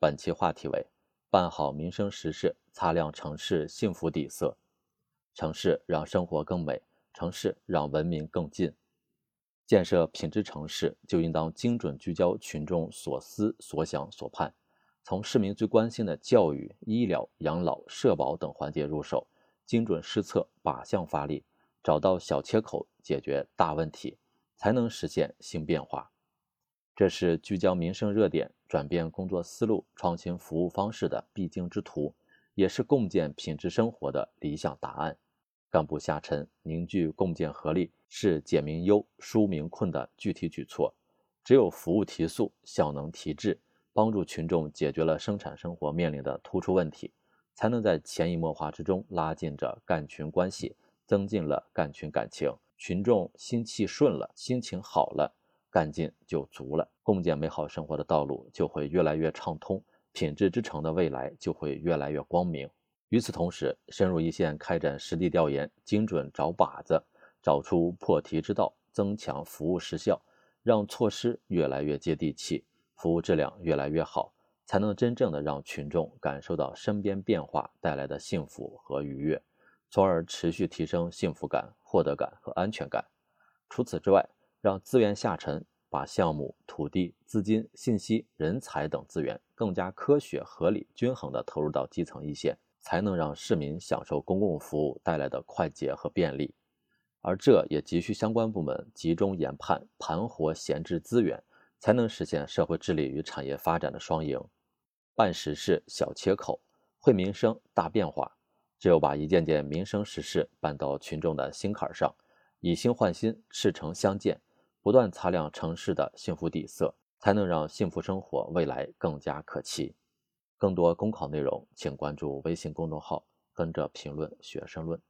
本期话题为：办好民生实事，擦亮城市幸福底色。城市让生活更美，城市让文明更近。建设品质城市，就应当精准聚焦群众所思所想所盼，从市民最关心的教育、医疗、养老、社保等环节入手，精准施策，靶向发力，找到小切口，解决大问题，才能实现新变化。这是聚焦民生热点、转变工作思路、创新服务方式的必经之途，也是共建品质生活的理想答案。干部下沉，凝聚共建合力，是解民忧、纾民困的具体举措。只有服务提速、效能提质，帮助群众解决了生产生活面临的突出问题，才能在潜移默化之中拉近着干群关系，增进了干群感情。群众心气顺了，心情好了。干劲就足了，共建美好生活的道路就会越来越畅通，品质之城的未来就会越来越光明。与此同时，深入一线开展实地调研，精准找靶子，找出破题之道，增强服务实效，让措施越来越接地气，服务质量越来越好，才能真正的让群众感受到身边变化带来的幸福和愉悦，从而持续提升幸福感、获得感和安全感。除此之外，让资源下沉，把项目、土地、资金、信息、人才等资源更加科学、合理、均衡地投入到基层一线，才能让市民享受公共服务带来的快捷和便利。而这也急需相关部门集中研判、盘活闲置资源，才能实现社会治理与产业发展的双赢。办实事小切口，惠民生大变化。只有把一件件民生实事办到群众的心坎上，以心换心，赤诚相见。不断擦亮城市的幸福底色，才能让幸福生活未来更加可期。更多公考内容，请关注微信公众号“跟着评论学申论”。